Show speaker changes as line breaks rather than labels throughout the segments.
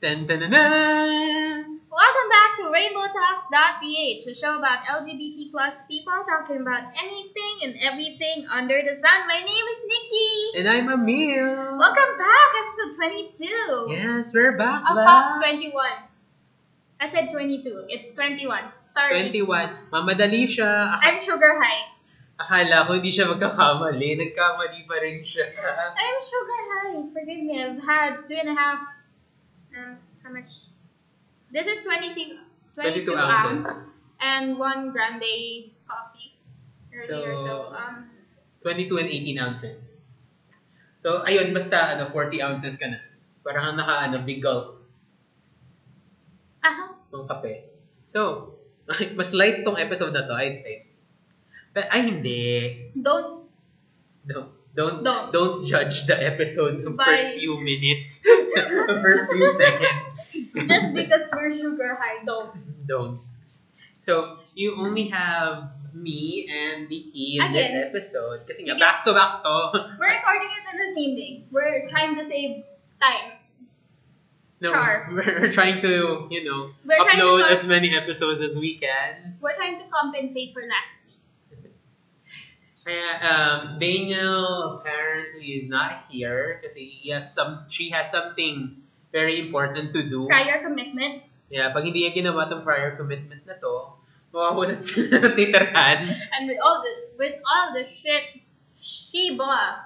Dun, dun, dun, dun.
Welcome back to RainbowTalks.ph, a show about LGBT plus people talking about anything and everything under the sun. My name is Nikki.
And I'm Emil.
Welcome back, episode 22
Yes, we're back.
of
la.
Pop 21. I said 22. It's 21. Sorry.
21. Mamadali siya. Ak-
I'm sugar high.
akala ko hindi siya magkakamali. Nagkamali pa rin siya.
I'm sugar high. Forgive me. I've had two and a half. Uh, how much? This is 22, 22,
22
ounce
ounces.
and one grande coffee earlier. So,
So,
um,
22 and 18 ounces. So, ayun, basta ano, 40 ounces ka na. Parang naka, ano, big gulp
aha.
ng kape. So, mas light tong episode na to, I think. But, ay, hindi.
Don't
Don't, don't,
Don't.
don't judge the episode the
By-
first few minutes, the first few seconds.
just because we're sugar high. Don't.
Don't. So, you only have me and Vicky in this
Again.
episode. Kasi nga,
Because-
back to back to.
We're recording it on the same day. We're trying to save time.
no,
Char.
we're trying to, you know,
We're trying to
upload
com-
as many episodes as we can.
We're trying to compensate for last week.
Um, Daniel apparently is not here because he has some, she has something very important to do.
Prior commitments.
Yeah, pag hindi niya ginawa tong prior commitment na to, mawawalan sila ng titirahan.
And with all the with all the shit she bought,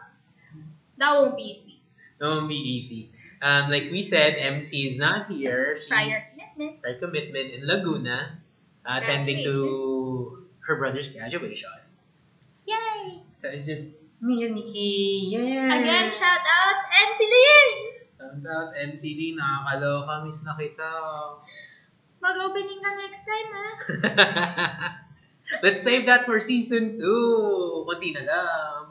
that won't be easy.
That won't be easy. Um, like we said, MC is not here. She's
Prior commitment.
prior commitment in Laguna, uh, attending to her brother's graduation. So it's just me and Nikki. Yeah.
Again, shout out MC Lin!
Shout out MC Lee. Nakakaloka. Miss na kita.
Mag-opening ka next time, ha?
Let's save that for season 2. Kunti na lang.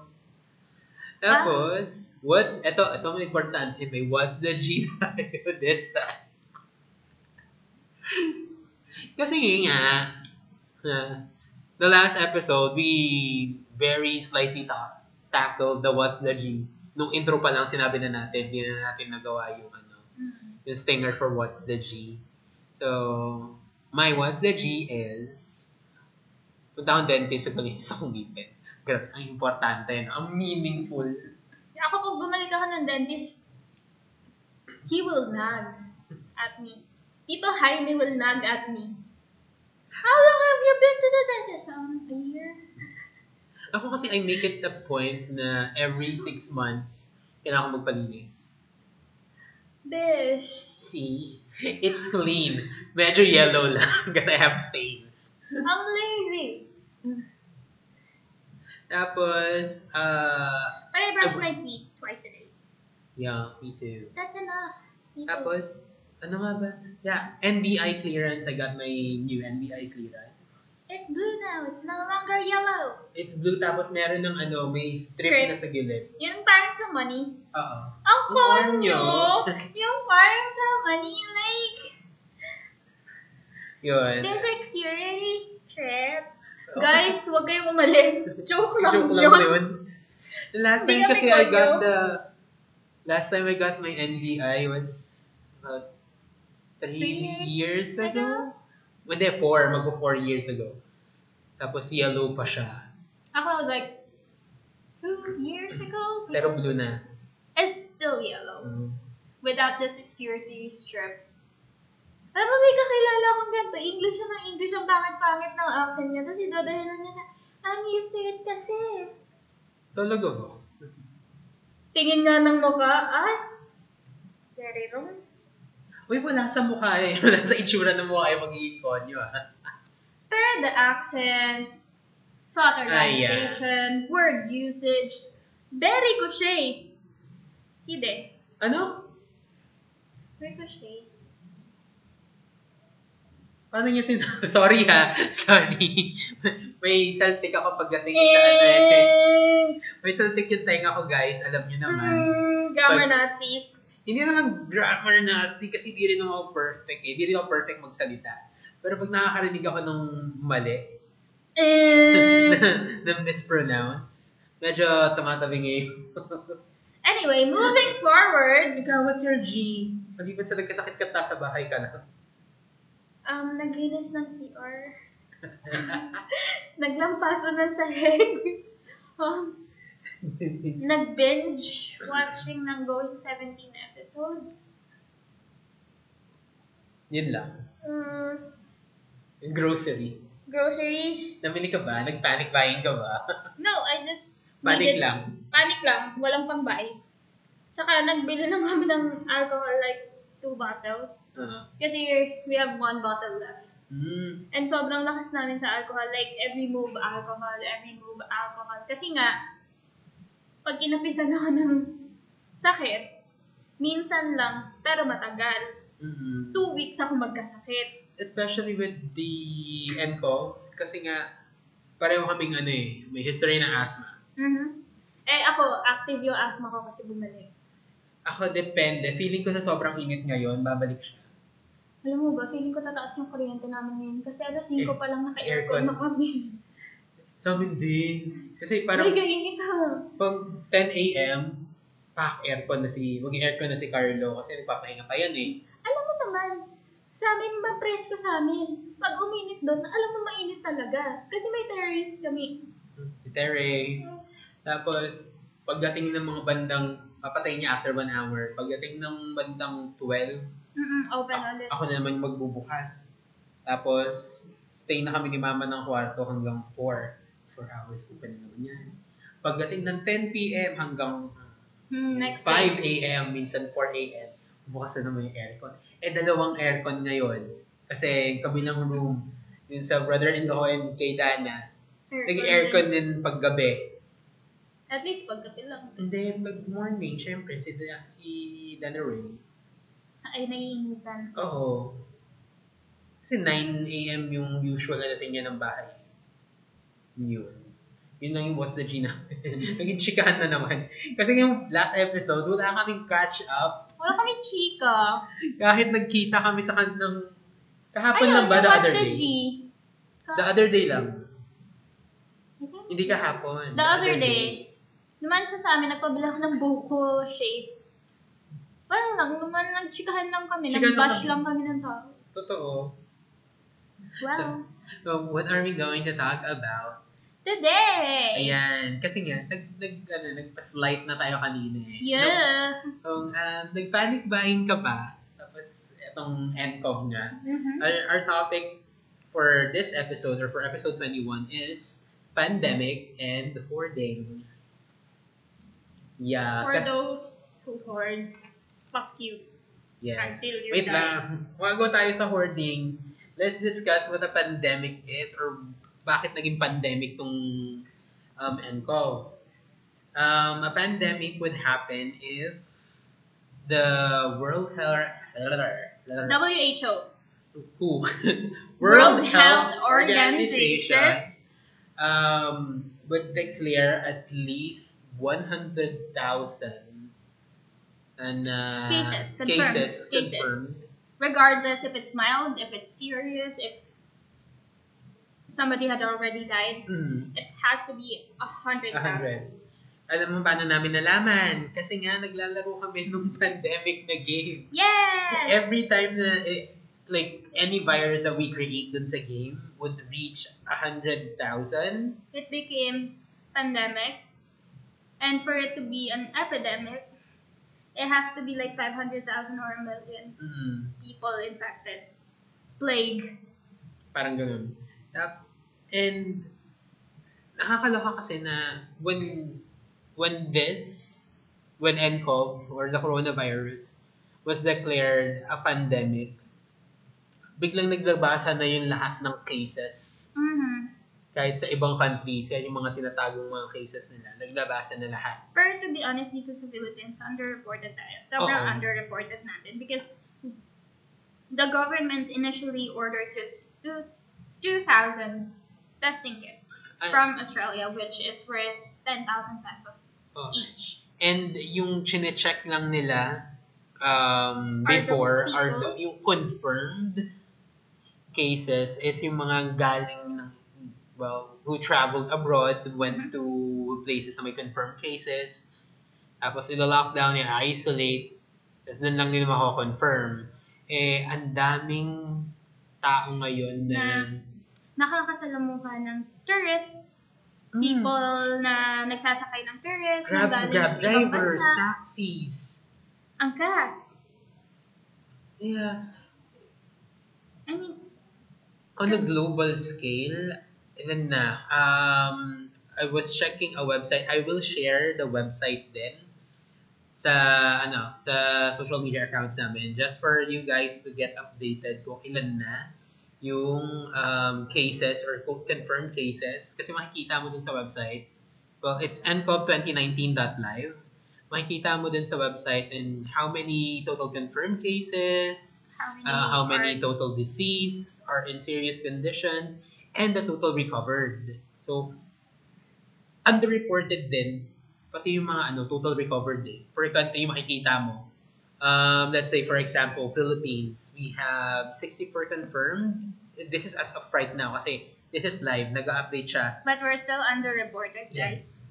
Tapos, what's, eto, eto may importante, may what's the G tayo this time. Kasi nga, uh, the last episode, we very slightly ta- tackled the what's the G. Nung intro pa lang sinabi na natin, hindi na natin nagawa yung ano, yung stinger for what's the G. So, my what's the G is, punta akong dentist sa palinis akong ngipin. Grabe, ang importante, no? ang meaningful.
Ako pag bumalik ako ng dentist, he will nag at me. Tito Jaime will nag at me. How long have you been to the dentist? Um, a year?
Ako kasi I make it the point na every six months, kailangan ko magpalinis.
Bish.
See? It's clean. Medyo yellow lang kasi I have stains.
I'm lazy.
Tapos, uh,
But I brush my teeth twice a day.
yeah, me too.
That's enough. People.
Tapos, ano nga ba? Yeah, NBI clearance. I got my new NBI clearance.
It's blue now. It's no longer yellow.
It's blue tapos meron ng ano, may strip,
Strip.
na sa gilid.
Yung parang sa money.
Oo.
Ang konyo.
nyo.
yung parang sa money, like,
Yun.
there's a security strip.
Oo,
Guys, huwag kayong umalis. Joke lang
Joke lang
yun.
yun. Last time kasi I got the... Last time I got my NBI was about three
Three
years ago?
ago?
Hindi, four. Magpo four years ago. Tapos yellow pa siya.
Ako was like, two years ago?
Pero blue na.
It's still yellow.
Mm.
Without the security strip. Alam mo, may kakilala akong ganito. English siya ng English. Ang pangit-pangit ng accent niya. Tapos idadahin na niya sa, I'm used to it kasi.
Talaga ba?
Tingin nga ng mukha, ah, very wrong.
Uy, wala sa mukha eh. Wala sa itsura ng mukha eh magiging konyo ah.
Pero the accent, thought organization, word usage, very cliche. Si De.
Ano?
Very cliche.
Paano niya sinabi? Sorry ha. Sorry. May saltik ako pagdating sa ano eh.
Eh,
May saltik yung tenga ko guys. Alam niyo naman.
mm, grammar
Pag-
Nazis.
Hindi naman grammar Nazi kasi di rin ako perfect eh. Di rin ako perfect magsalita. Pero pag nakakarinig ako ng mali,
Eh,
na mispronounce, medyo tumatabi ngayon.
Anyway, moving forward,
Ikaw, what's your G? Maliban sa nagkasakit ka ta sa bahay ka lang.
um, naglinis ng CR. Naglampaso ng sahig. um, nag-binge watching ng Going 17 episodes.
Yun lang.
Mm,
Yung grocery.
groceries.
Namili ka ba? Nag-panic buying ka ba?
No, I just
Panic
needed-
lang.
Panic lang. Walang pambayad. Tsaka nagbili lang kami ng alcohol like two bottles.
Uh,
Kasi we have one bottle left.
mm,
And sobrang lakas namin sa alcohol. Like, every move alcohol, every move alcohol. Kasi nga, pag inapitan ako ng sakit, minsan lang, pero matagal.
mm
Two weeks ako magkasakit.
Especially with the ENCO. Kasi nga, pareho kaming ano eh, may history ng asthma.
Mhm. Eh, ako, active yung asthma ko kasi bumalik.
Ako, depende. Feeling ko sa sobrang init ngayon, babalik siya.
Alam mo ba, feeling ko tataas yung kuryente namin ngayon kasi alas 5
Eh,
pa lang
aircon.
naka-aircon na kami.
Sa amin din. Kasi parang
Ay, kainit ha.
pag 10 a.m., pak aircon na si, mag-aircon na si Carlo kasi nagpapahinga pa yan eh.
Alam mo naman, sa amin, ma-presko sa amin. Pag uminit doon, alam mo mainit talaga. Kasi may terrace kami.
Si Terrace. Tapos, pagdating ng mga bandang, papatay niya after one hour. Pagdating ng bandang 12,
Mm-mm, open
a-
ulit.
ako na naman magbubukas. Tapos, stay na kami ni mama ng kwarto hanggang 4. 4 hours pa na naman yan. Pagdating ng 10 p.m. hanggang
Hmm, next
5
day.
a.m., minsan 4 a.m., bukas na naman yung aircon. Eh, dalawang aircon ngayon. Kasi kabilang room, yun sa brother-in-law and kay Dana, nag-aircon din paggabi.
At least pagkape lang.
And then, pag morning, syempre, si, si Dana Ray,
Ay, naiinitan.
oo. Kasi 9 a.m. yung usual na dating niya ng bahay. Yun. Yun lang yung what's the G namin. Naging chikahan na naman. Kasi yung last episode, wala kaming catch up.
Wala kami chika.
Kahit nagkita kami sa kanang kahapon
Ayun,
lang ba the
what's
other
the
day?
G?
The other day lang.
Think
Hindi kahapon.
The other day, naman siya sa amin, nagpabila ako ng buko shape. Wala lang, naman nagchikahan lang kami,
Chikahan lang
nag-bash
kami.
lang kami ng tao.
Totoo.
Wow.
So, what are we going to talk about?
Today!
Ayan. Kasi nga, nag, nag, ano, nagpa-slight na tayo kanina eh.
Yeah.
Kung um, nag-panic buying ka ba, tapos itong NCOV nga,
Mhm.
our, our topic for this episode or for episode 21 is pandemic and hoarding. Yeah.
For
kas-
those who hoard, fuck you.
yes.
Until you
Wait
die.
lang. Bago tayo sa hoarding, let's discuss what a pandemic is or bakit naging pandemic tong um, NCOV. Um, a pandemic would happen if the World Health
WHO.
who
World Health Organization
um, would declare at least 100,000 and uh,
Cases, confirmed.
cases
Cases.
confirmed.
Regardless if it's mild, if it's serious, if somebody had already died,
Mm,
it has to be a hundred thousand.
100. Alam mo paano namin nalaman? Kasi nga naglalaro kami nung pandemic na game.
Yes!
Every time na eh, like any virus that we create dun sa game would reach 100,000.
it became pandemic, and for it to be an epidemic, it has to be like 500,000 or a million
Mm.
people infected. Plague.
Parang ganun. And nakakaloka kasi na when when this when nCoV or the coronavirus was declared a pandemic, biglang naglabasa na yung lahat ng cases.
Mhm.
Kahit sa ibang countries, kaya yung mga tinatagong mga cases nila, naglabasa na lahat.
Pero to be honest, dito sa Philippines, underreported tayo. Sobrang
Oo.
underreported natin because the government initially ordered just two, 2,000 testing kits
Ay.
from Australia, which is worth 10,000 pesos
Oh.
each.
And yung chine-check lang nila um,
Are
before are
people?
the, yung confirmed cases is yung mga galing ng well, who traveled abroad, went
Mhm.
to places na may confirmed cases. Tapos ilo-lockdown niya, isolate. Tapos doon lang nila mako-confirm. Eh, ang daming tao ngayon na...
Nakakasalamuha ng tourists,
Mm.
people na nagsasakay ng tourists, na
Grab,
galing
grab
ibang
drivers,
bansa.
taxis.
Ang gas.
Yeah.
I mean,
On a global scale, then na, um, I was checking a website. I will share the website then sa ano sa social media accounts namin just for you guys to get updated kung ilan na yung um, cases or co- confirmed cases kasi makikita mo dun sa website well it's ncov2019.live makikita mo dun sa website and how many total confirmed cases
how many,
uh, how many
are-
total deceased are in serious condition, and the total recovered. So, underreported din, pati yung mga ano, total recovered eh. Per country, makikita mo. Um, let's say, for example, Philippines, we have 64 confirmed. This is as of right now kasi this is live, nag-update siya.
But we're still underreported, guys.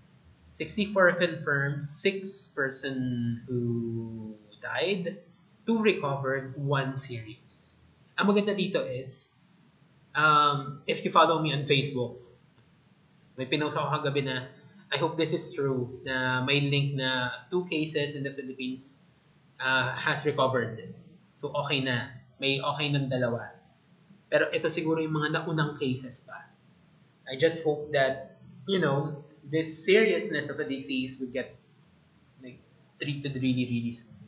64 confirmed, 6 person who died, 2 recovered, 1 serious. Ang maganda dito is, um, if you follow me on Facebook, may pinost ako kagabi na, I hope this is true, na may link na 2 cases in the Philippines uh, has recovered. So, okay na. May okay ng dalawa. Pero ito siguro yung mga naunang cases pa. I just hope that, you know, this seriousness of a disease would get like treated really, really soon.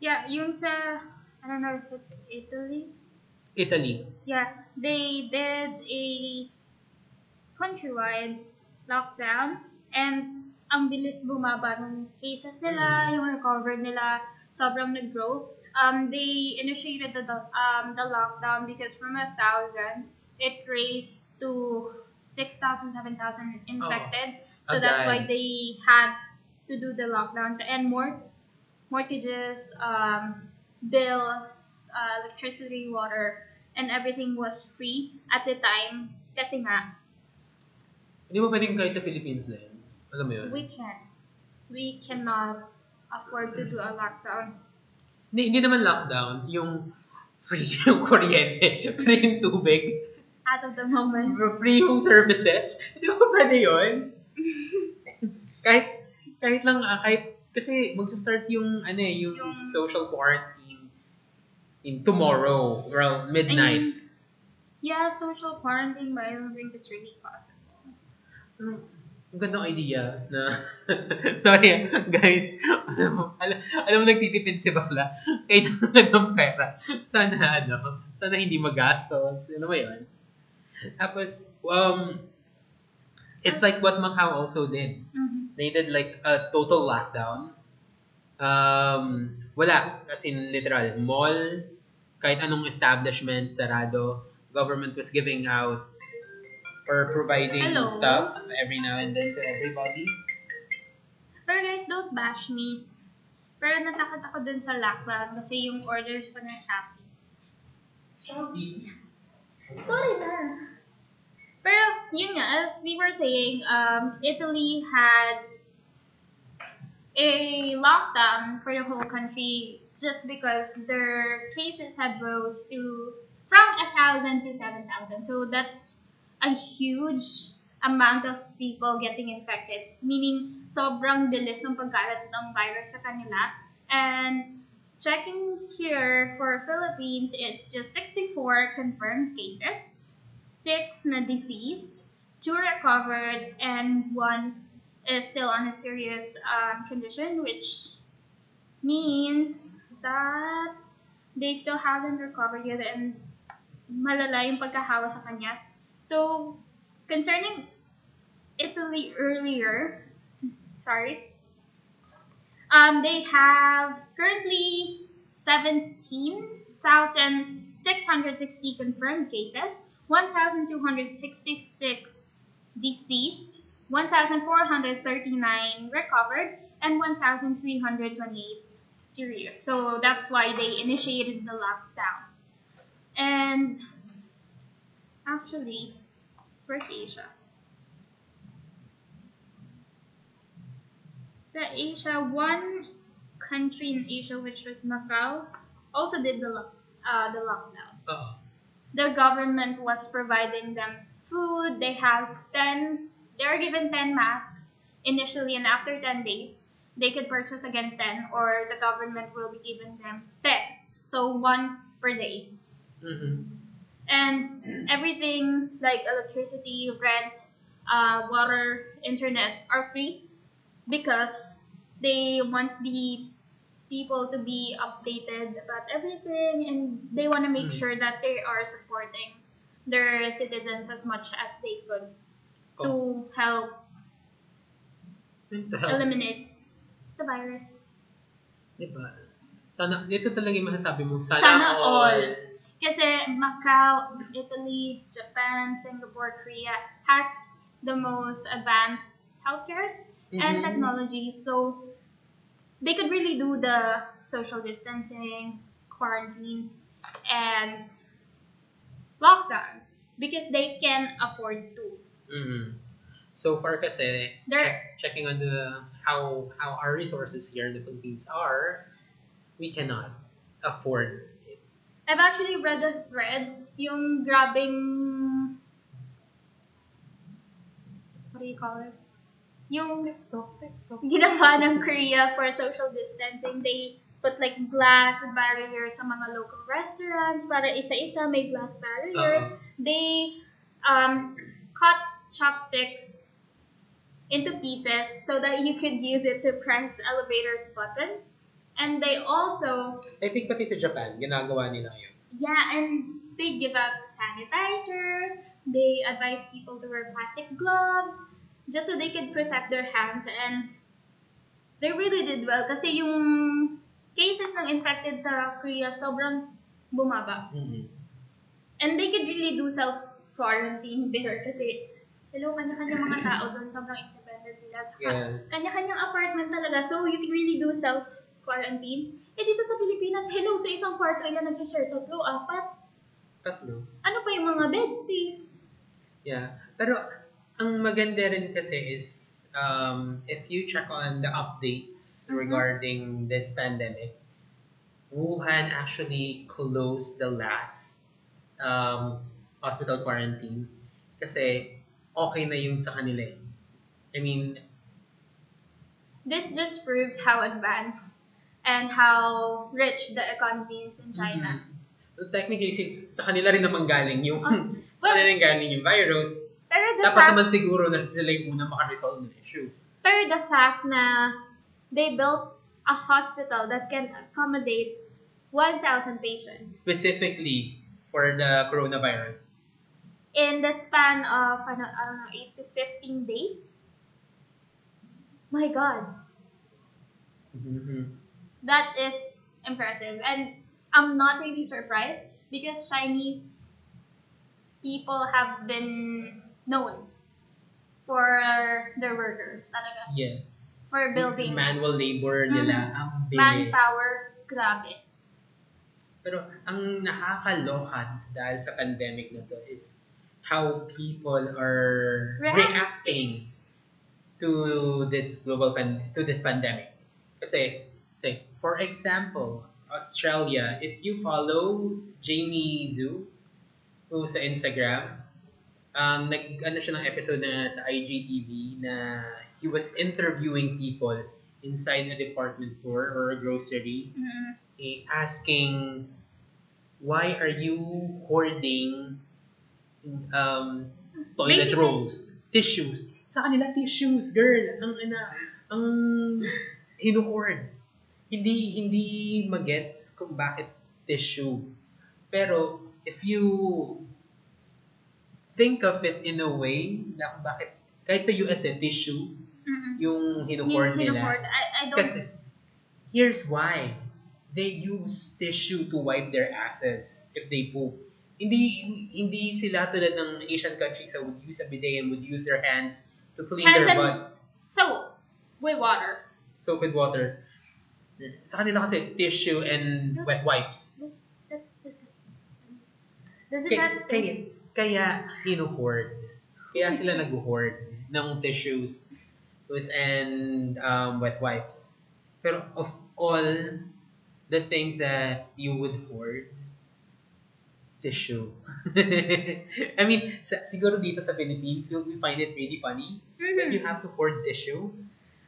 Yeah, yung sa, I don't know if it's Italy.
Italy.
Yeah, they did a countrywide lockdown and ang bilis bumaba ng cases nila, yung recovered nila, sobrang nag-grow. Um, they initiated the um, the lockdown because from a thousand, it raised to 6,000, 7,000 infected. so that's why they had to do the lockdowns and more mortgages, um, bills, uh, electricity, water, and everything was free at the time. Kasi nga,
Hindi mo pwedeng kahit sa Philippines na yun. Alam mo yun?
we can. We cannot afford to do a lockdown.
Hindi, hindi naman lockdown. Yung free yung kuryente, free yung tubig,
As of the moment.
free yung services. Hindi mo pwede yun? kahit, kahit lang, ah, kahit, kasi magsa-start yung, ano eh, yung,
Yung-
social quarantine in tomorrow, well,
I
midnight.
mean, yeah, social quarantine, but I don't think it's really possible.
Ang gandang idea na, sorry guys, alam mo, alam, alam mo nagtitipid si bakla, kailangan ng pera. Sana ano, sana hindi magastos, ano ba yun? Tapos, um, it's like what Macau also did.
Mhm.
They did like a total lockdown. Um, wala, as in literal, mall, kahit anong establishment, sarado, government was giving out or providing
Hello?
stuff every now and then to everybody.
Pero guys, don't bash me. Pero natakot ako dun sa lockdown kasi yung orders ko na Shopee.
Shopee.
Sorry na. Pero, yun nga, as we were saying, um, Italy had a lockdown for the whole country just because their cases had rose to from a thousand to seven thousand. So that's a huge amount of people getting infected. Meaning, sobrang bilis ng pagkalat ng virus sa kanila. And checking here for Philippines, it's just 64 confirmed cases, 6 na deceased, 2 recovered, and 1 is still on a serious um, condition, which means that they still haven't recovered yet and malala yung pagkahawa sa kanya. So, concerning Italy earlier, sorry, um, they have currently 17,660 confirmed cases, 1,266 deceased, 1,439 recovered, and 1,328 serious. So that's why they initiated the lockdown. And actually, where's Asia? So Asia, one country in Asia, which was Macau, also did the uh, the lockdown.
Oo.
The government was providing them food. They have ten. They are given ten masks initially, and after ten days, they could purchase again ten, or the government will be giving them ten. So one per day.
Mhm.
And everything like electricity, rent, uh, water, internet are free because they want the people to be updated about everything and they want to make
Mm.
sure that they are supporting their citizens as much as they could to help eliminate the virus.
Diba? Sana, dito talaga yung masasabi mo, sana,
Sana
all.
all. Kasi Macau, Italy, Japan, Singapore, Korea has the most advanced healthcares and
Mhm.
technology. So they could really do the social distancing, quarantines, and lockdowns because they can afford to.
Mhm. So far kasi, check, checking on the how how our resources here in the Philippines are, we cannot afford.
I've actually read a thread, yung grabbing, what do you call it? Yung ginawa ng Korea for social distancing. They put like glass barriers sa mga local restaurants para isa-isa may glass barriers.
Oo.
They um, cut chopsticks into pieces so that you could use it to press elevators buttons. And they also
I think pati sa Japan, ginagawa nila yun.
yeah, and they give out sanitizers. They advise people to wear plastic gloves just so they can protect their hands. And they really did well kasi yung cases ng infected sa Korea sobrang bumaba.
Mhm.
And they could really do self-quarantine there kasi hello, kanya-kanya mga tao doon, sobrang independent nila. Saka,
Yes.
Kanya-kanyang apartment talaga. So, you can really do self-quarantine. Eh, dito sa Pilipinas, hello, sa isang kwarto, ilan nag-share? Tatlo, apat.
Tatlo.
Ano pa yung mga bed space?
Yeah. Pero, ang maganda rin kasi is, um, if you check on the updates
Mhm.
regarding this pandemic, Wuhan actually closed the last um, hospital quarantine kasi okay na yung sa kanila. eh. I mean,
This just proves how advanced and how rich the economy is in China.
mhm. So, technically, since sa kanila rin naman galing yung, sa
well-
kanila rin galing yung virus,
Pero the
dapat
fact,
naman siguro na sila yung unang makaresolve ng issue.
pero the fact na they built a hospital that can accommodate 1,000 patients
Specifically for the coronavirus.
in the span of, ano, I don't know, 8 to 15 days. My God.
Mhm.
That is impressive. And I'm not really surprised because Chinese people have been known for their workers talaga.
Yes.
For building
Manual labor mm-hmm. nila, ang bilis.
manpower. Grabe.
Pero ang nakakaloka dahil sa pandemic na to is how people are
React.
reacting to this global pan- to this pandemic. Kasi, say, for example, Australia, if you follow Jamie Zhu, who sa Instagram, um, nag, ano siya ng episode na sa IGTV na he was interviewing people inside a department store or a grocery
Mm.
eh, asking why are you hoarding um, toilet
Basically-
rolls, tissues. Sa kanila, tissues, girl. Ang, ana, ang hinuhoard. Hindi, hindi magets kung bakit tissue. Pero, if you think of it in a way na kung bakit, kahit sa US eh, tissue,
Mm-mm.
yung hinuhoard
Hin-
nila.
hinuhoard. I, I don't...
Kasi, here's why. They use tissue to wipe their asses if they poop. Hindi hindi sila tulad ng Asian countries that would use a bidet and would use their hands to clean
Hands
their butts.
So, with water.
Soap with water. Sa kanila kasi tissue and wet wipes.
That's, that's disgusting. Does it
Kaya,
not
kaya, kaya hinuhoard. Kaya sila nag-hoard ng tissues. And um, wet wipes. Pero of all the things that you would hoard, tissue. I mean, sa, siguro dito sa Philippines, we find it really funny that
Mhm.
you have to hoard tissue.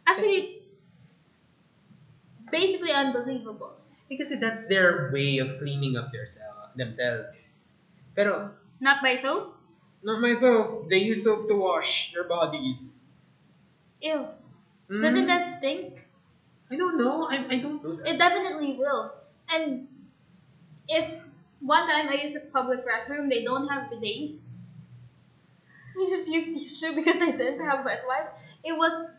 Actually, it's basically unbelievable.
Eh, kasi that's their way of cleaning up their sel- themselves. Pero,
Not by soap?
not my soap. They use soap to wash their bodies.
Ew.
Mm,
Doesn't that stink?
I don't know. I, I don't do that.
It definitely will. And if one time I used a public restroom, they don't have bidets. We just used tissue because I didn't have wet wipes. It was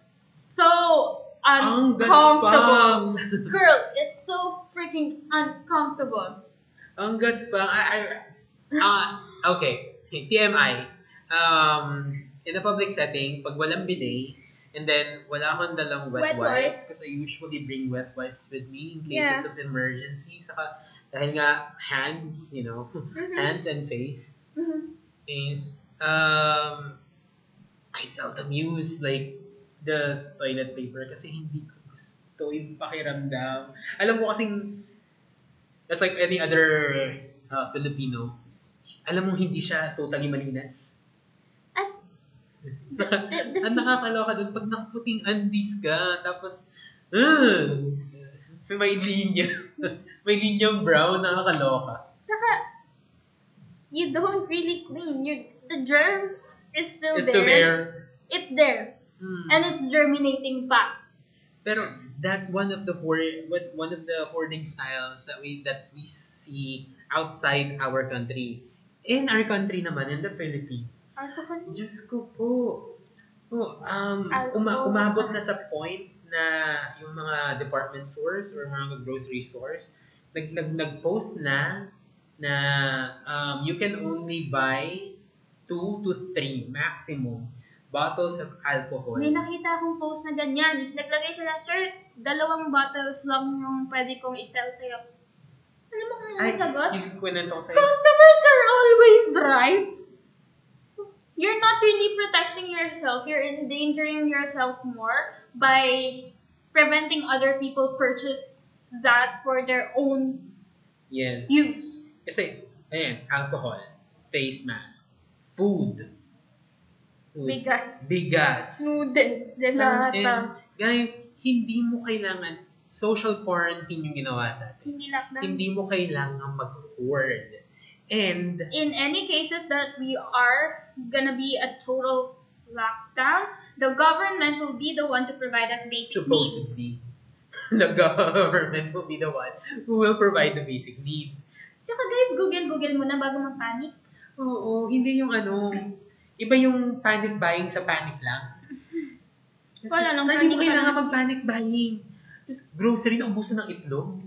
uncomfortable. Girl, it's so freaking uncomfortable.
Ang gaspang. I, I, ah, okay. TMI. Um, in a public setting, pag walang bidet, and then wala akong dalang wet,
Wet
wipes, because I usually bring wet wipes with me in cases
Yeah.
of emergency. Saka, dahil nga, hands, you know,
Mhm.
hands and face,
Mhm.
is, um, I seldom use, like, the toilet paper kasi hindi ko gusto yung pakiramdam. Alam mo kasing, that's like any other uh, Filipino, alam mo hindi siya totally malinis.
At
Saka,
the- the
ang nakakaloka dun, pag nakaputing undies ka, tapos, uh, may linya, may linyang brown, nakakaloka.
Tsaka, you don't really clean. You, the germs is still
It's
there.
still there.
It's there.
Hmm.
And it's germinating pa.
Pero that's one of the hoard, one of the hoarding styles that we that we see outside our country. In our country naman, in the Philippines,
Alcohol.
Diyos ko po. Oh, um, uma- umabot na sa point na yung mga department stores or mga grocery stores, nag, nag, nag-post na na um, you can only buy two to three maximum bottles of alcohol.
May nakita akong post na ganyan. Naglagay sila, sir, dalawang bottles lang yung pwede kong isell sa'yo. Ano mo kaya
Ay,
ang sagot?
yung kwento ko sa'yo.
Customers are always right. You're not really protecting yourself. You're endangering yourself more by preventing other people purchase that for their own
Yes.
use.
Kasi, ayan, alcohol, face mask, food
Bigas.
bigas.
Noodles, delata.
guys, hindi mo kailangan, social quarantine yung ginawa sa atin.
Hindi lockdown.
Hindi mo kailangan mag-hoard. And,
in any cases that we are gonna be a total lockdown, the government will be the one to provide us basic needs.
supposedly, the government will be the one who will provide the basic needs.
Tsaka guys, Google, Google muna bago mag-panic.
Oo, hindi yung ano, iba yung panic buying sa panic lang. Kasi,
Wala lang,
saan hindi mo
panic
kailangan mag-panic buying? Just grocery na ubusan ng itlog.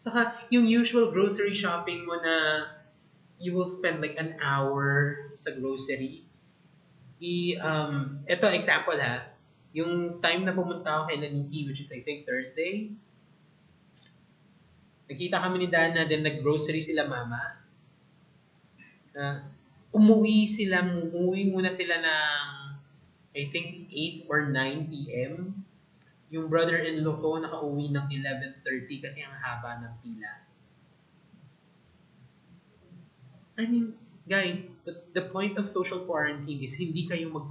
Saka, yung usual grocery shopping mo na you will spend like an hour sa grocery. I, um, ito example ha, yung time na pumunta ako kay Naniki, which is I think Thursday, Nakita kami ni Dana, then nag-grocery sila mama. Uh, umuwi sila, umuwi muna sila ng, I think, 8 or 9 p.m. Yung brother-in-law ko nakauwi ng 11.30 kasi ang haba ng pila. I mean, guys, the, the point of social quarantine is hindi kayo mag,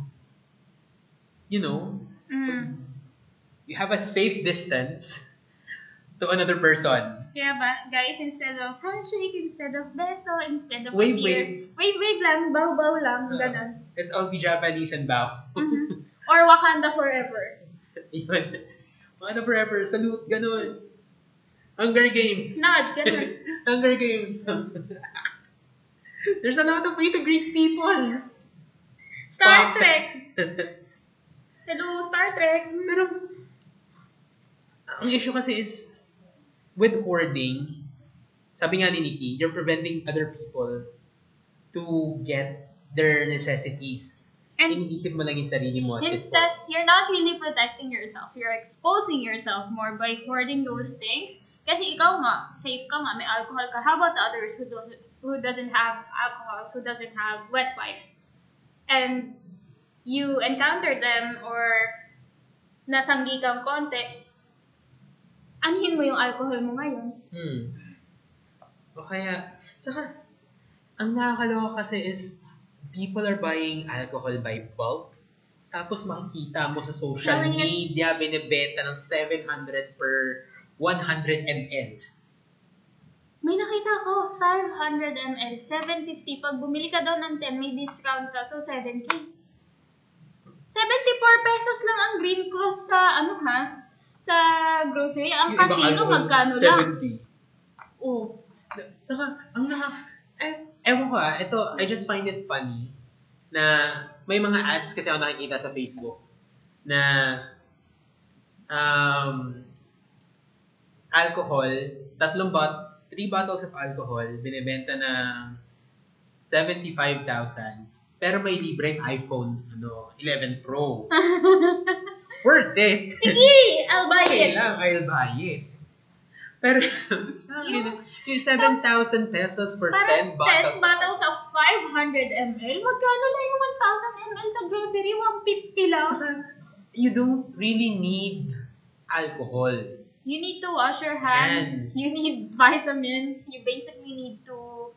you know,
Mm.
you have a safe distance to another person.
Kaya ba, guys, instead of handshake, instead of beso, instead of
Wave,
beer, wave, wave lang, bow-bow lang,
Uh,
ganun.
Let's all be Japanese and bow.
Mhm. Or Wakanda forever.
Yun. Mga forever, salute, ganun. Hunger Games.
Nod, ganun.
Hunger Games. There's a lot of way to greet people.
Star
Stop.
Trek. Hello, Star Trek.
Pero, ang issue kasi is, with hoarding, sabi nga ni Nikki, you're preventing other people to get their necessities.
And
Iniisip mo lang yung sarili mo at this
Instead,
point.
you're not really protecting yourself. You're exposing yourself more by hoarding those things. Kasi ikaw nga, safe ka nga, may alcohol ka. How about the others who doesn't, who doesn't have alcohol, who doesn't have wet wipes? And you encounter them or nasanggi kang konti, anhin mo yung alcohol mo ngayon.
Hmm. O kaya, saka, ang nakakaloka kasi is, people are buying alcohol by bulk. Tapos makikita mo sa social
it.
media, binibenta ng 700 per 100 ml.
May nakita ko, 500 ml, 750. Pag bumili ka daw ng 10, may discount ka, so 70. 74 pesos lang ang Green Cross sa, ano ha, sa grocery. Ang
Yung ibang
casino,
alcohol,
magkano lang?
70.
Oh.
Saka, ang naka... Eh, ewan ko ah, ito, I just find it funny na may mga ads kasi ako nakikita sa Facebook na um, alcohol, tatlong bot, three bottles of alcohol, binibenta ng 75,000. Pero may libreng iPhone ano, 11 Pro. Worth it!
Sige, I'll buy
Okay
it.
lang, I'll buy it. Pero, yung, yung 7,000 pesos for
Para
10 bottles.
10 bottles of 500 ml, magkano lang yung 1,000 ml sa grocery? 150 lang.
Saka, you don't really need alcohol.
You need to wash your hands.
Hands.
You need vitamins. You basically need to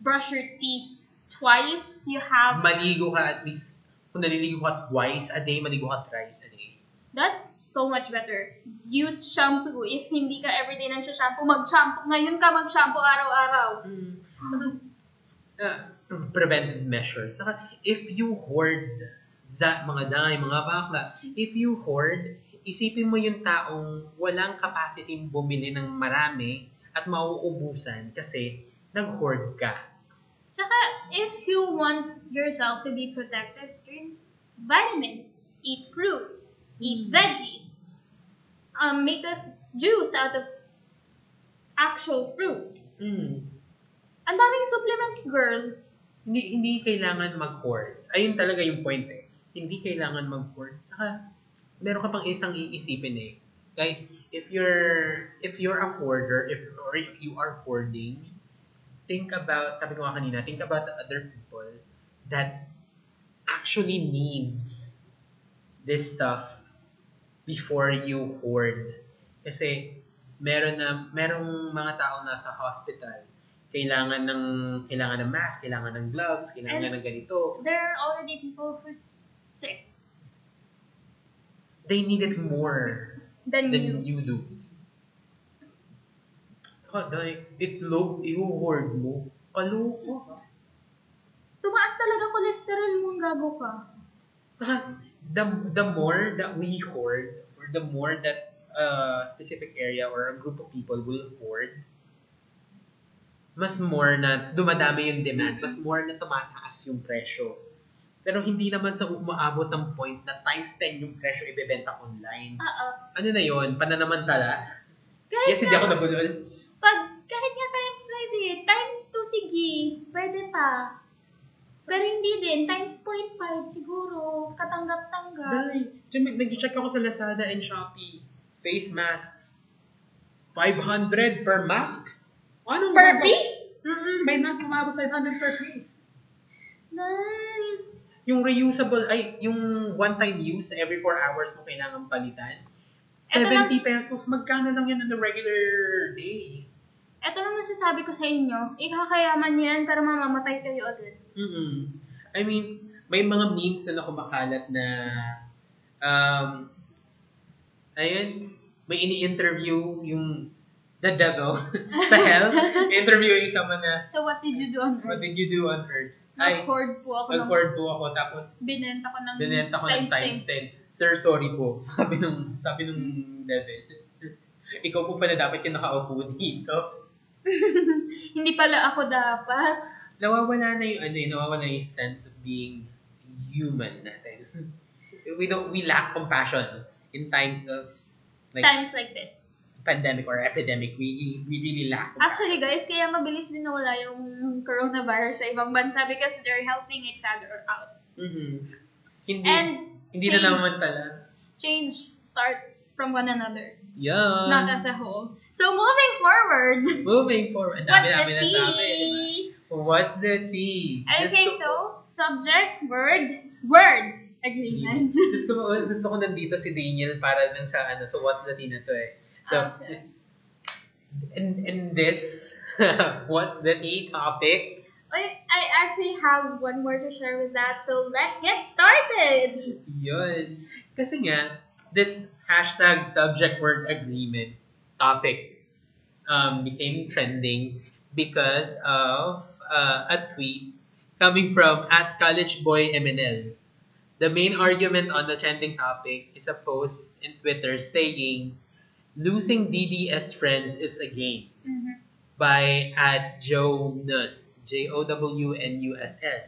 brush your teeth twice. You have
Maligo ka at least, kung naliligo ka twice a day, maligo ka thrice a day.
That's so much better. Use shampoo. If hindi ka everyday nang shampoo, mag-shampoo. Ngayon ka mag-shampoo araw-araw.
Uh, preventive measures. Saka, if you hoard za, mga dangay, mga bakla, if you hoard, isipin mo yung taong walang capacity bumili ng marami at mauubusan kasi nag-hoard ka.
Tsaka, if you want yourself to be protected, drink vitamins, eat fruits, eat veggies, um, make a juice out of actual fruits.
Mm.
Ang daming supplements, girl.
Hindi, hindi kailangan mag-hoard. Ayun talaga yung point eh. Hindi kailangan mag-hoard. Saka, meron ka pang isang iisipin eh. Guys, if you're if you're a hoarder, if or if you are hoarding, think about, sabi ko nga kanina, think about the other people that actually needs this stuff before you hoard. Kasi meron na merong mga tao nasa hospital kailangan ng kailangan ng mask, kailangan ng gloves, kailangan
And-
ng ganito.
There are already people who's sick
They need it more
than,
than
you.
you do. Saka, dahil itlog, i-hoard mo. Kaloko.
Tumaas talaga cholesterol mo, gago ka.
The, the more that we hoard, or the more that a specific area or a group of people will hoard, mas more na dumadami yung demand, mas more na tumataas yung presyo. Pero hindi naman sa umaabot ng point na times 10 yung presyo ibebenta online.
Oo.
Ano na yon Pananamantala?
Kahit
Yes, hindi
nga-
ako nabulol.
Pag, kahit nga times 5 eh, times 2 sige, pwede pa. Pero hindi din, times 0.5 siguro, katanggap-tanggap.
Dahil, nag-check ako sa Lazada and Shopee. Face masks. 500 per mask? Anong
Per
bago?
piece?
Mm-mm, may mask umabot 500 per piece.
Dahil,
Yung reusable, ay, yung one-time use, every 4 hours mo kailangan palitan.
Eto
70 pesos, magkano lang yun on a regular day?
eto lang masasabi ko sa inyo, ikakayaman yan pero mamamatay kayo agad.
Mm I mean, may mga memes na nakumakalat na um, ayun, may ini-interview yung the devil sa hell, interviewing someone na,
So what did you do on
what
earth?
did you do on earth?
Nag-hoard po ako
nag-hoard po ako, tapos
binenta ko ng
binenta ko ng times 10. Sir, sorry po. Sabi nung, sabi nung devil. Ikaw po pala dapat yung nakaupo dito.
Hindi pala ako dapat.
Nawawala na yung ano eh, nawawala yung sense of being human natin. We don't, we lack compassion in times of like
Times like this.
pandemic or epidemic. We we really lack compassion.
Actually guys, kaya mabilis din nawala yung coronavirus sa ibang bansa because they're helping each other out.
Mhm. Hindi,
And
hindi na
change.
naman pala.
change starts from one another,
Yes.
not as a whole. So moving forward,
Moving forward. Ang
what's
dami-dami
the
na sabi. diba? What's the tea?
Okay,
Gusto-
so subject, word, word. agreement.
gusto ko, mas gusto ko nandito si Daniel para lang sa ano, so what's the tea na to eh. So,
Okay.
in, in this, what's the T topic?
I, I actually have one more to share with that, so let's get started.
Yun. Kasi nga, this hashtag subject word agreement topic um, became trending because of uh, a tweet coming from at college boy MNL. The main argument on the trending topic is a post in Twitter saying, losing DDS friends is a game by at Jonas, J-O-W-N-U-S-S,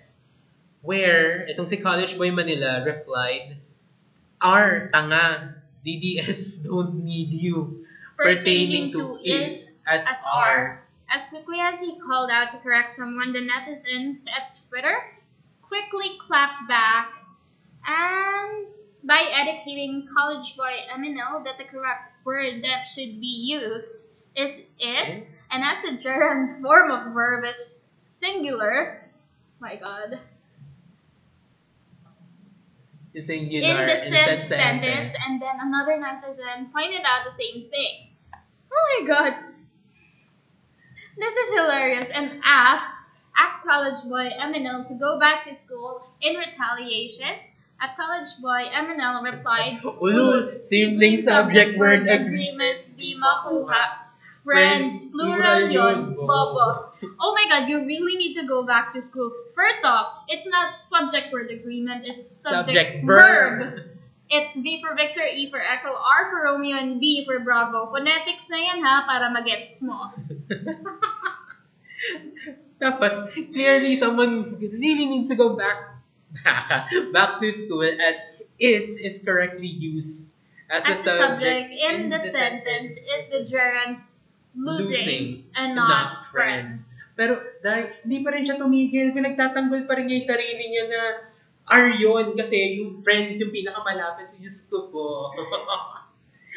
where itong si College Boy Manila replied, R, tanga, DDS don't need you, pertaining to is as,
as
R.
As quickly as he called out to correct someone, the netizens at Twitter quickly clapped back and by educating college boy Eminel that the correct word that should be used is is, and as a gerund form of verb is singular. My God.
The
In
singular
the
in
said
said
sentence, and then another netizen pointed out the same thing. Oh my God. This is hilarious and asked at college boy Eminel to go back to school in retaliation. At college boy Eminel replied,
Ulo, simpleng subject word agreement,
di makuha. Friends, plural yun, bobo. Oh my god, you really need to go back to school. First off, it's not subject word agreement, it's subject,
Subject
verb.
verb.
It's V for Victor, E for Echo, R for Romeo, and B for Bravo. Phonetics na yan ha, para magets mo.
Tapos, clearly someone really needs to go back back, back to school as is is correctly used as,
As
the
the subject in the sentence is the gerund losing,
Losing
and not friends.
Pero dahil hindi pa rin siya tumigil, pinagtatanggol pa rin niya yung sarili niya na are yun kasi yung friends yung pinakamalapit si Diyos ko po.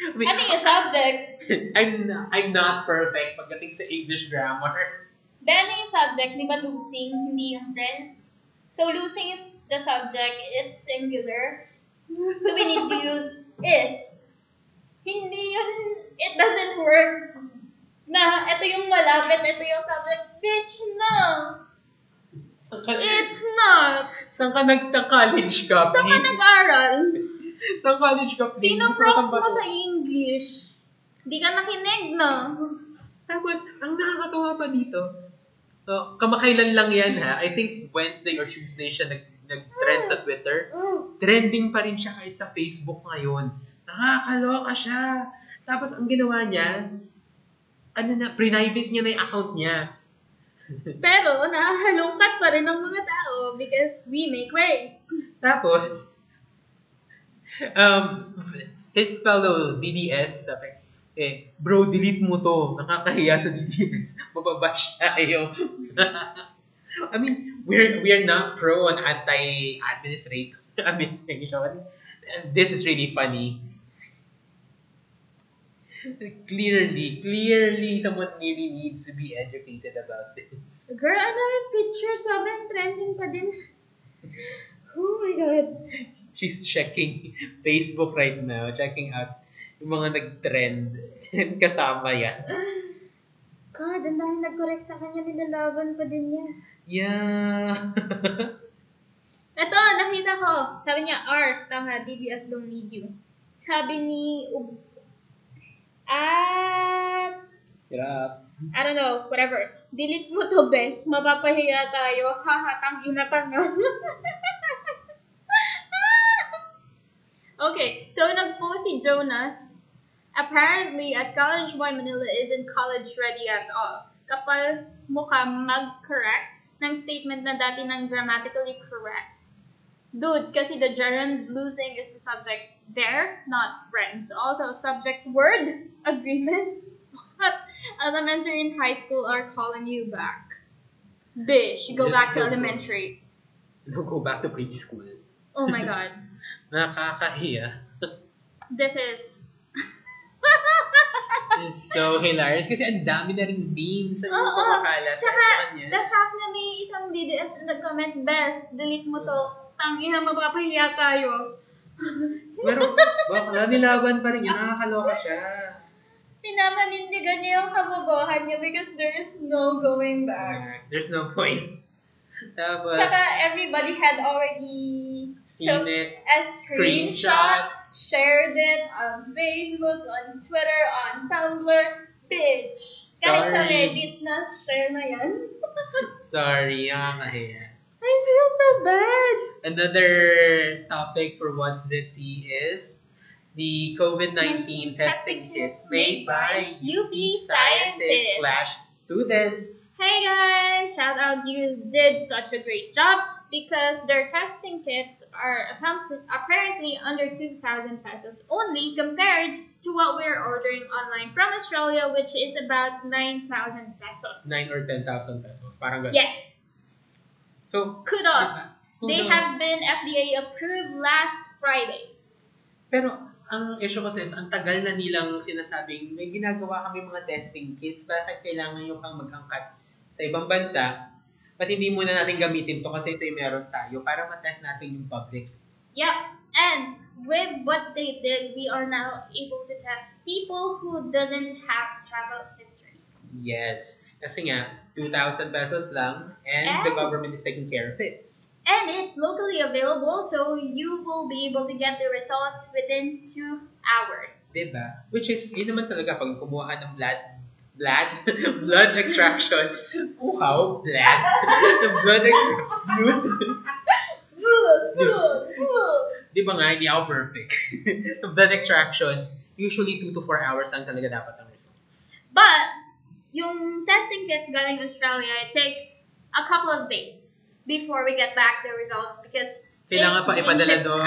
I mean,
Ano yung subject?
I'm, I'm not perfect pagdating sa English grammar.
Then ano yung subject? Di ba losing, hindi yung friends? So losing is the subject, it's singular. So we need to use is. Hindi yun, it doesn't work na ito yung malapit, ito yung subject. Bitch, no!
Saan ka,
It's not!
saan ka, nag, sa college ka,
Saan ka
please?
nag-aral?
Sa college ka, please?
Sino
Gusto ko
prof
kang
mo sa English? Di ka nakinig, no?
Tapos, ang nakakatawa pa dito, so, kamakailan lang yan ha, I think Wednesday or Tuesday siya nag, nag-trend sa Twitter.
Oh,
Trending pa rin siya kahit sa Facebook ngayon. Nakakaloka siya. Tapos, ang ginawa niya, ano na, private niya na yung account niya.
Pero, nakahalungkat pa rin ng mga tao because we make waves.
Tapos, um, his fellow DDS, sabi, eh, bro, delete mo to. Nakakahiya sa DDS. Mababash tayo. I mean, we're we're not pro on anti-administration. administration. This- This is really funny. Clearly, clearly, someone really needs to be educated about this.
Girl, ano yung picture? Sobrang trending pa din. Oh my God.
She's checking Facebook right now, checking out yung mga nag-trend. Kasama yan.
God, ang dami nag-correct sa kanya, nilalaban pa din niya.
Yeah.
Ito, nakita ko. Sabi niya, R, tama, DBS don't need you. Sabi ni, Ub-
Hirap.
I don't know, whatever. Delete mo to, bes. Mapapahiya tayo. Haha, tangina tanga. okay, so nag-post si Jonas. Apparently, at College Boy Manila isn't college ready at all. Kapal mukha mag-correct ng statement na dati nang grammatically correct. Dude, kasi the gerund losing is the subject there, not friends. Also, subject word agreement. Elementary and high school are calling you back. Bish, go
Just
back to
go.
elementary.
No, go back to preschool.
Oh my god.
Nakakahiya.
This is...
It's so hilarious kasi ang dami na rin memes yung
Oo.
kumakalat
Tsaka,
sa kanya.
the fact na may isang DDS na nag-comment, Bes, delete mo to. Tangina, mapapahiya tayo.
Pero, bakla, nilaban pa rin yun. Nakakaloka siya.
Pinamanindigan niya yung kabobohan niya because there is no going back.
There's no point. Tapos,
Tsaka everybody had already
seen it,
a screenshot, shared it on Facebook, on Twitter, on Tumblr. Bitch! Kahit sa
Sorry.
Reddit na share na yan.
sorry, nakakahiya.
I feel so bad.
Another topic for What's the Tea is the COVID-19 testing kits made by
UP
scientists slash students.
Hey guys! Shout out, you did such a great job because their testing kits are apparently under 2,000 pesos only compared to what we're ordering online from Australia, which is about 9,000 pesos.
9 or 10,000 pesos. Parang ganun.
Yes,
So,
kudos.
Diba?
They have been FDA approved last Friday.
Pero, ang issue kasi is, ang tagal na nilang sinasabing, may ginagawa kami mga testing kits, bakit kailangan nyo pang mag-angkat sa ibang bansa? Ba't hindi muna natin gamitin to kasi ito yung meron tayo para matest natin yung public.
Yep. And with what they did, we are now able to test people who doesn't have travel histories.
Yes. Kasi nga, 2,000 pesos lang and the
And-
government is taking care of it.
And it's locally available, so you will be able to get the results within two hours.
Diba? Which is, yun naman talaga pag kumuha ng blood, blood, blood extraction. Wow, blood. the blood extraction. Blood.
Good, good, good.
Di ba nga, hindi ako perfect. the blood extraction, usually 2 to 4 hours lang talaga dapat ang results.
But yung testing kits galing Australia, it takes a couple of days before we get back the results because
Kailangan
it's
pa
being
ipadala
shipped
doon.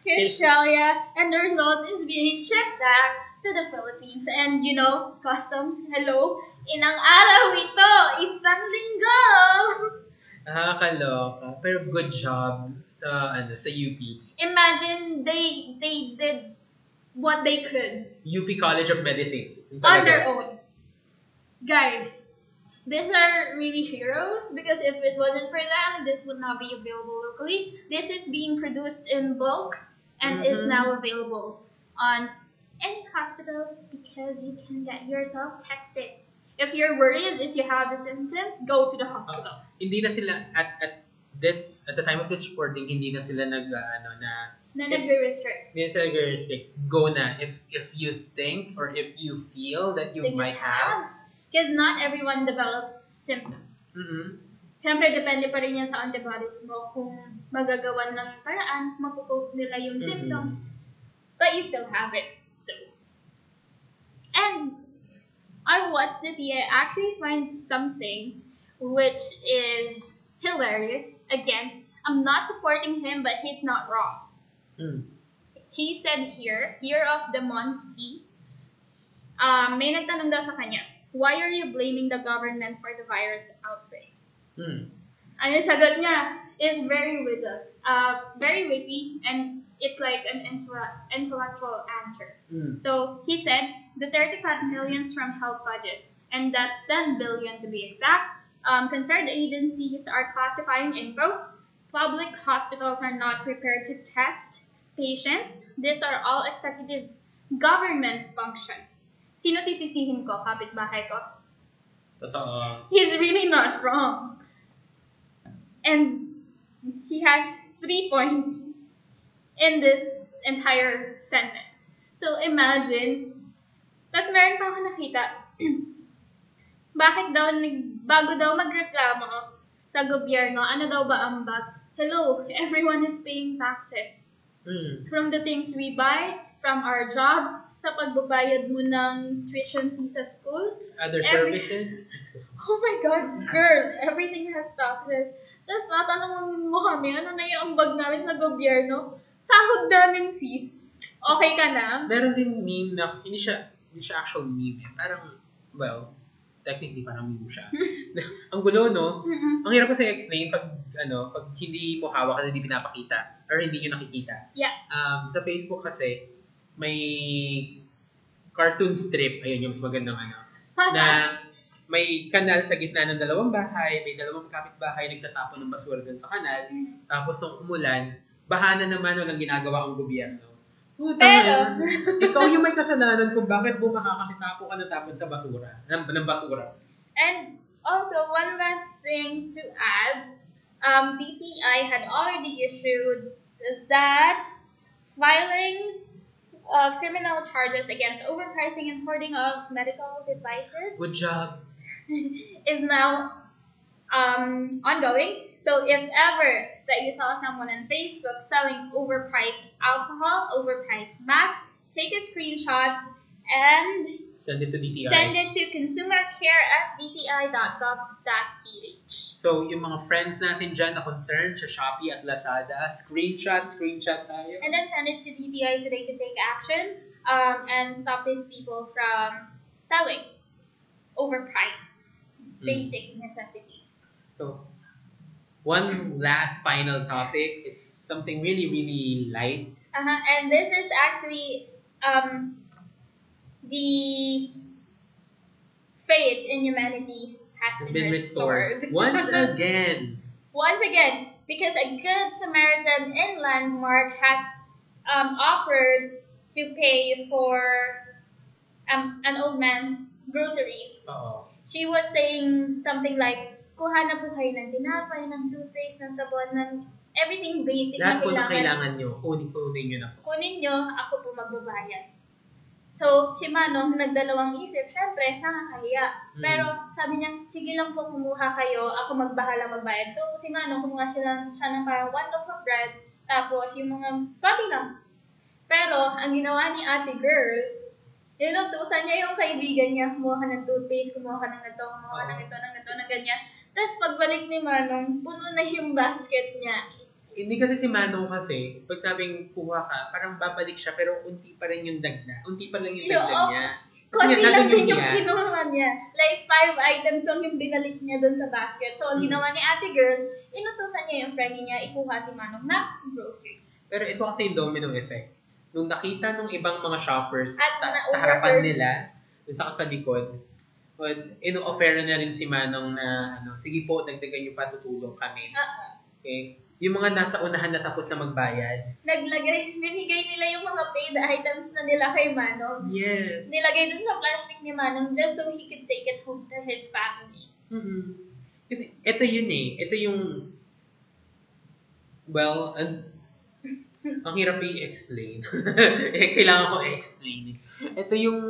to Australia and the result is being shipped back to the Philippines. And you know, customs, hello, ilang araw ito, isang linggo.
Nakakaloka. Pero good job sa ano sa UP.
Imagine they they did what they could
UP College of Medicine. Yung
on
talaga.
their own. Guys, these are really heroes because if it wasn't for them, this would not be available locally. This is being produced in bulk and is
Mhm.
now available on any hospitals because you can get yourself tested. If you're worried, if you have the symptoms, go to the hospital.
Hindi na sila at at this at the time of this recording hindi na sila nag uh, ano na
Na nagre-restrict.
hindi na sila nag-restrict. Go na if if you think or if you feel that you
That
might have.
Because not everyone develops symptoms.
Mhm.
Siyempre, depende pa rin yan sa antibodies mo kung magagawan ng paraan, makukope nila yung
Mhm.
symptoms, but you still have it. So, and on What's the Tea, I actually find something which is hilarious. Again, I'm not supporting him, but he's not wrong.
Mm.
He said here, year of the month C, um, may nagtanong daw sa kanya, why are you blaming the government for the virus outbreak?
Mm.
Ano yung sagot niya is very witty, uh, very witty, and it's like an intellect- intellectual answer.
Mm.
So he said the 30 cut millions from health budget, and that's 10 billion to be exact. Um, concerned agencies are classifying info. Public hospitals are not prepared to test patients. These are all executive government function. Sino sisisihin ko? Kapitbahay ko?
Totoo.
He's really not wrong. And he has three points in this entire sentence. So imagine, tapos meron pa ako nakita, bakit daw, bago daw magreklamo sa gobyerno, ano daw ba ang bag? Hello, everyone is paying taxes.
Mm.
From the things we buy, from our jobs, sa pagbabayad mo ng tuition fee sa school,
Other
Every-
services?
Oh my God, girl, everything has taxes. Tapos tatanungin mo kami, ano na yung ambag namin sa gobyerno? Sahod namin, sis. Okay ka na?
Meron din meme na, hindi siya, hindi siya actual meme eh. Parang, well, technically parang meme siya. Ang gulo, no?
Mm-mm.
Ang hirap kasi explain pag, ano, pag hindi mo hawak at hindi pinapakita or hindi nyo nakikita.
Yeah.
Um, sa Facebook kasi, may cartoon strip, ayun yung mas magandang ano, na may kanal sa gitna ng dalawang bahay, may dalawang kapitbahay nagtatapon ng basura dun sa kanal. Tapos nung umulan, baha na naman walang ginagawa ang gobyerno. Puta
Pero-
ikaw yung may kasalanan kung bakit bumaha kasi tapo ka ng tapon sa basura, ng, ng basura.
And also, one last thing to add, um, BPI had already issued that filing of criminal charges against overpricing and hoarding of medical devices
Good job.
is now um, ongoing. So if ever that you saw someone on Facebook selling overpriced alcohol, overpriced masks, take a screenshot and
Send it to DTI.
Send it to consumercare at dti.gov.ph.
So, yung mga friends natin dyan na concerned sa Shopee at Lazada, screenshot, screenshot tayo.
And then send it to DTI so they can take action um, and stop these people from selling overpriced
Mm.
basic necessities.
So, one last final topic is something really, really light.
Uh-huh. And this is actually um, the faith in humanity has been,
been restored. Once again.
Once again, because a good Samaritan in Landmark has um, offered to pay for um, an old man's groceries.
Oo.
She was saying something like, kuha na kayo ng tinapay, ng toothpaste, ng sabon, ng everything basic
Lahat
na
po na
kailangan.
kailangan nyo, kunin, kunin nyo na po.
Kunin nyo, ako po magbabayad. So, si Manong nagdalawang isip, syempre, nakakahiya.
Mm.
Pero sabi niya, sige lang po kumuha kayo, ako magbahala magbayad. So, si Manong kumuha siya, lang, siya ng parang one loaf of bread, tapos yung mga konti lang. Pero, ang ginawa ni ate girl, inutusan niya yung kaibigan niya, kumuha ng toothpaste, kumuha ng ito, kumuha ka ng ito, ng ito, ng ganyan. Tapos pagbalik ni Manong, puno na yung basket niya.
Hindi kasi si Manong kasi, pag sabing kuha ka, parang babalik siya, pero unti pa rin yung dagdag. Unti pa lang yung
oh,
niya. Kasi
Konti
nga,
lang din yung kinuha niya. Like, five items lang yung binalik niya dun sa basket. So, ang
Mm.
ginawa ni ate girl, inutusan niya yung friend niya, ikuha si Manong na groceries.
Pero ito kasi yung domino effect. Nung nakita nung ibang mga shoppers
At
sa, sa harapan nila, dun sa sa likod, well, ino-offer na rin si Manong na, ano, sige po, dagdagan niyo pa, tutulong kami.
Ah,
Okay? Yung mga nasa unahan na tapos na magbayad.
naglagay, binigay nila yung mga paid items na nila kay Manong.
Yes.
Nilagay dun sa plastic ni Manong just so he could take it home to his family.
mm Kasi ito yun eh. Ito yung well, ang, ang hirap i-explain. eh, kailangan ko i-explain. Ito yung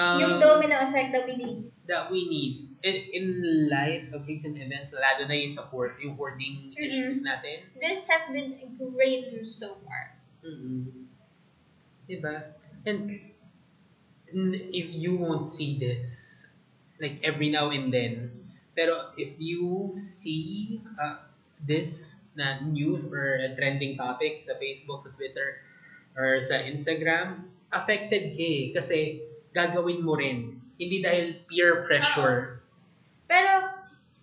um,
yung domino effect that we need.
that we need in, in light of recent events, lalo na yung support, yung hoarding
Mhm.
issues natin.
This has been great news so far.
mm Diba? And if you won't see this, like every now and then, pero if you see uh, this na news or a trending topic sa Facebook, sa Twitter, or sa Instagram, affected ka eh, kasi gagawin mo rin. Hindi dahil peer pressure.
Pero,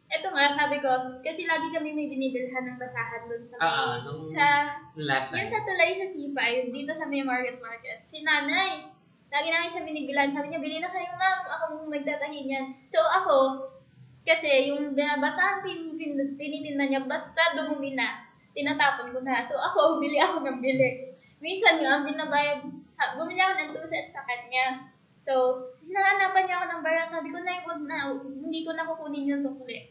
eto nga, sabi ko, kasi lagi kami may binibilhan ng basahan dun sa may,
Ah, nung-
sa,
Last
yun
night.
sa tulay sa C5, dito sa may market market. Si nanay, lagi namin siya binibilan. Sabi niya, bili na kayo ma'am, ako magtatahi niyan. So ako, kasi yung binabasahan, tinitin- tinitinda niya, basta dumumi na, tinatapon ko na. So ako, bili ako ng bili. Minsan nga, binabayad, ha, bumili ako ng two sets sa kanya. So, hinahanapan niya ako ng barya. Sabi ko, wag na. Hindi ko na kukunin yung sukli.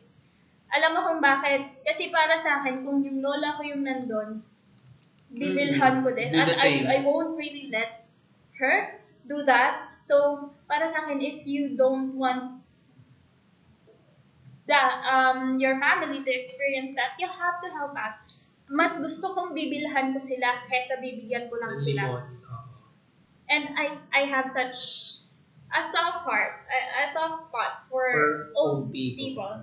Alam mo kung bakit? Kasi para sa akin, kung yung lola ko yung nandun, bibilhan ko din.
Do
At. I, I won't really let her do that. So, para sa akin, if you don't want that um your family to experience that, you have to help out. Mas gusto kong bibilhan ko sila kaysa bibigyan ko lang sila. And I I have such a soft heart, a, a soft spot for,
For
old
old people.
people.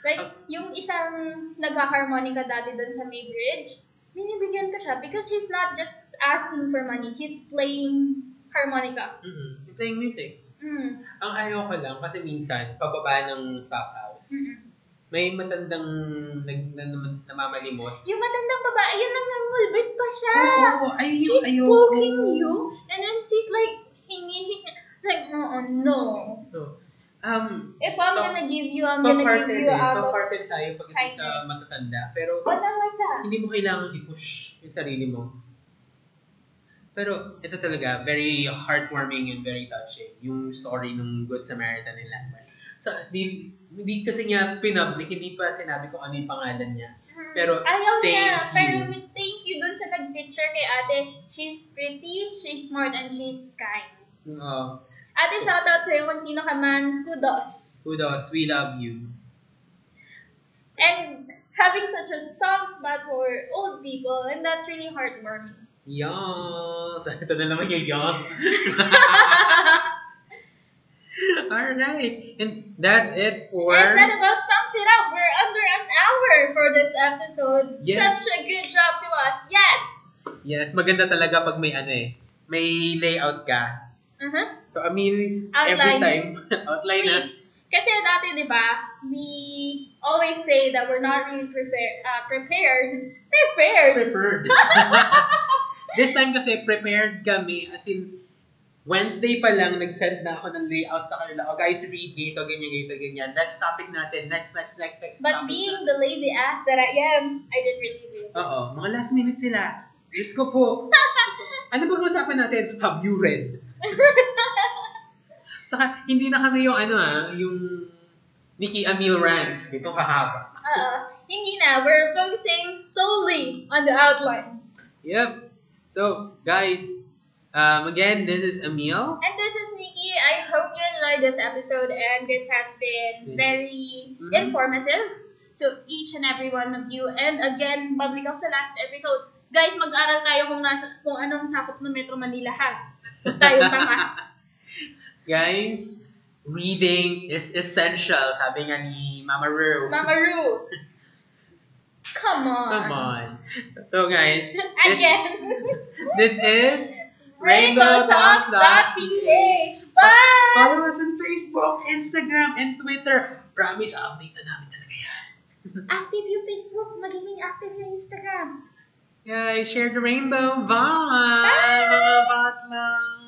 Like, yung isang nagha-harmonica dati doon sa May Bridge, binibigyan ko siya because he's not just asking for money, he's playing harmonica.
Mm-mm. You're playing music.
Mm.
Ang ayaw ko lang kasi minsan, pababa ng stock house,
Mm-mm.
may matandang nag, na, na- namamalimos.
Yung matandang babae, yun nangangulbit pa siya.
Oo, oh, ay,
she's
ayoko.
poking you, and then she's like, hingi, hingi. Like, oh, no.
No. Um,
If I'm
so-
gonna give you, I'm gonna
soft-hearted
give you
eh.
out of...
Soft-hearted tayo pagdating sa matatanda. Pero,
But not like that.
hindi mo kailangan i-push yung sarili mo. Pero, ito talaga, very heartwarming and very touching. Yung story ng Good Samaritan ni Lambert. So, di, hindi kasi niya pinublik, hindi pa sinabi kung ano yung pangalan niya. Pero,
Ayaw
thank
niya.
you.
Pero thank you dun sa nag-picture kay ate. She's pretty, she's smart, and she's kind.
Uh,
Ate, shoutout sa'yo kung sino ka man. Kudos.
kudos, we love you.
And having such a soft spot for old people, and that's really heartwarming.
Yes! Ito na naman yung yes. Alright. And that's it for...
And that about sums it up. We're under an hour for this episode.
Yes.
Such a good job to us. Yes.
Yes, maganda talaga pag may ano eh. May layout ka.
Uh-huh.
So, I mean, every time, outline.
Please. Kasi dati, di ba, we always say that we're not really prepared. Uh, prepared. Prepared.
Preferred. This time kasi prepared kami, as in, Wednesday pa lang, nag-send na ako ng layout sa kanila. Oh, guys, read dito, ganyan, ganito, ganyan. Next topic natin. Next, next, next, next
But
topic.
being the lazy ass that I am, I didn't really it.
Oo, mga last minute sila. Diyos ko po. ano ba usapan natin? Have you read? Saka, hindi na kami yung ano ah, yung Nikki Amil rants. Ito kahaba.
Uh, hindi na. We're focusing solely on the outline.
Yep. So, guys, um, again, this is Emil.
And this is Nikki. I hope you enjoyed this episode and this has been very
Mhm.
informative to each and every one of you. And again, babalik ako sa last episode. Guys, mag-aral tayo kung, nasa, kung anong sakop ng Metro Manila ha. Tayo tanga.
Guys, reading is essential, sabi nga ni Mama Ru.
Mama Ru. Come on.
Come on. So, guys, this,
Again.
this is
RainbowTalks.ph. Bye!
Follow us on Facebook, Instagram, and Twitter. Promise, update na namin talaga yan.
Active yung Facebook, magiging active yung Instagram.
Yeah, I shared a rainbow. Vaughn! Vaughn!